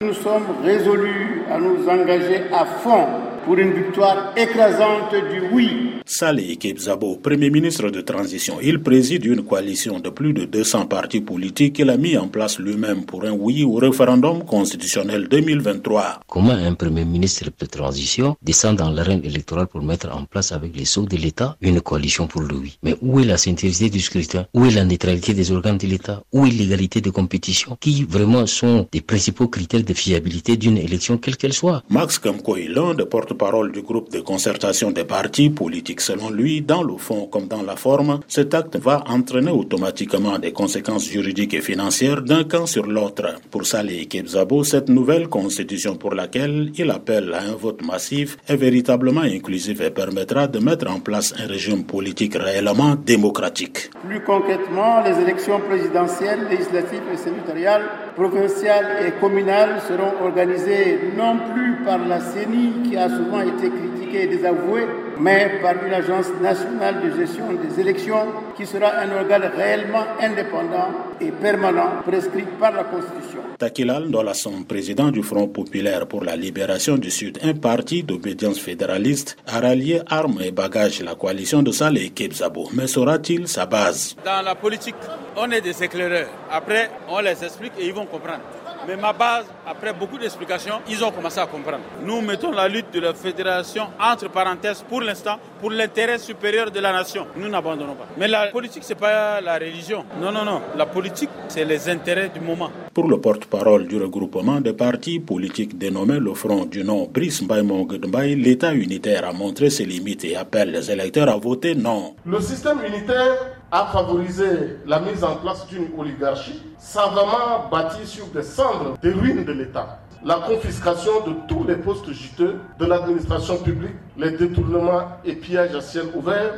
Nous sommes résolus à nous engager à fond pour une victoire écrasante du oui. Saleh Kebzabo, Premier ministre de transition, il préside une coalition de plus de 200 partis politiques qu'il a mis en place lui-même pour un oui au référendum constitutionnel 2023. Comment un Premier ministre de transition descend dans l'arène électorale pour mettre en place avec les sceaux de l'État une coalition pour le oui? Mais où est la sincérité du scrutin? Où est la neutralité des organes de l'État? Où est l'égalité de compétition? Qui vraiment sont des principaux critères de fiabilité d'une élection quelle qu'elle soit? Max Kamkoy, l'un des porte parole du groupe de concertation des partis politiques. Selon lui, dans le fond comme dans la forme, cet acte va entraîner automatiquement des conséquences juridiques et financières d'un camp sur l'autre. Pour Saleh Kebzabo, cette nouvelle constitution pour laquelle il appelle à un vote massif est véritablement inclusive et permettra de mettre en place un régime politique réellement démocratique. Plus concrètement, les élections présidentielles, législatives et sénatoriales, provinciales et communales seront organisées non plus par la CENI qui a souvent été critiqué et désavoué, mais par une agence nationale de gestion des élections qui sera un organe réellement indépendant et permanent prescrit par la Constitution. Takilal Dolasson, président du Front populaire pour la libération du Sud, un parti d'obédience fédéraliste, a rallié armes et bagages la coalition de Saleh et Kebzabo. Mais sera-t-il sa base? Dans la politique, on est des éclaireurs. Après, on les explique et ils vont comprendre. Mais ma base, après beaucoup d'explications, ils ont commencé à comprendre. Nous mettons la lutte de la fédération entre parenthèses pour l'instant pour l'intérêt supérieur de la nation. Nous n'abandonnons pas. Mais la politique, c'est pas la religion. Non, non, non. La politique, c'est les intérêts du moment. Pour le porte-parole du regroupement des partis politiques dénommé le Front du nom Brice Mbaye l'État unitaire a montré ses limites et appelle les électeurs à voter non. Le système unitaire a favorisé la mise en place d'une oligarchie savamment bâtie sur des cendres des ruines de l'État. La confiscation de tous les postes juteux de l'administration publique, les détournements et pillages à ciel ouvert,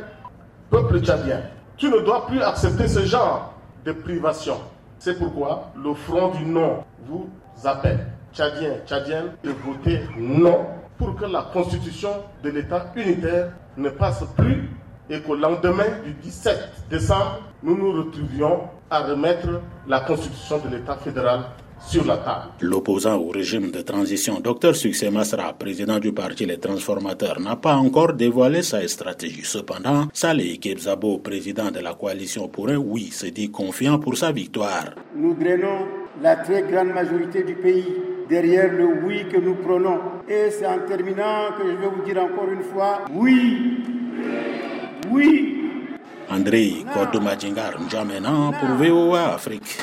peuple tchadien, tu ne dois plus accepter ce genre de privation. C'est pourquoi le front du non vous appelle, tchadiens, tchadiennes, de voter non pour que la constitution de l'État unitaire ne passe plus et qu'au lendemain du 17 décembre, nous nous retrouvions à remettre la constitution de l'État fédéral sur la table. L'opposant au régime de transition, Dr Succès Masra, président du parti Les Transformateurs, n'a pas encore dévoilé sa stratégie. Cependant, Saleh Kebzabo, président de la coalition pour un oui, se dit confiant pour sa victoire. Nous drainons la très grande majorité du pays derrière le oui que nous prenons. Et c'est en terminant que je vais vous dire encore une fois, oui oui. André Kodomadjingar N'Djamena pour VOA Afrique.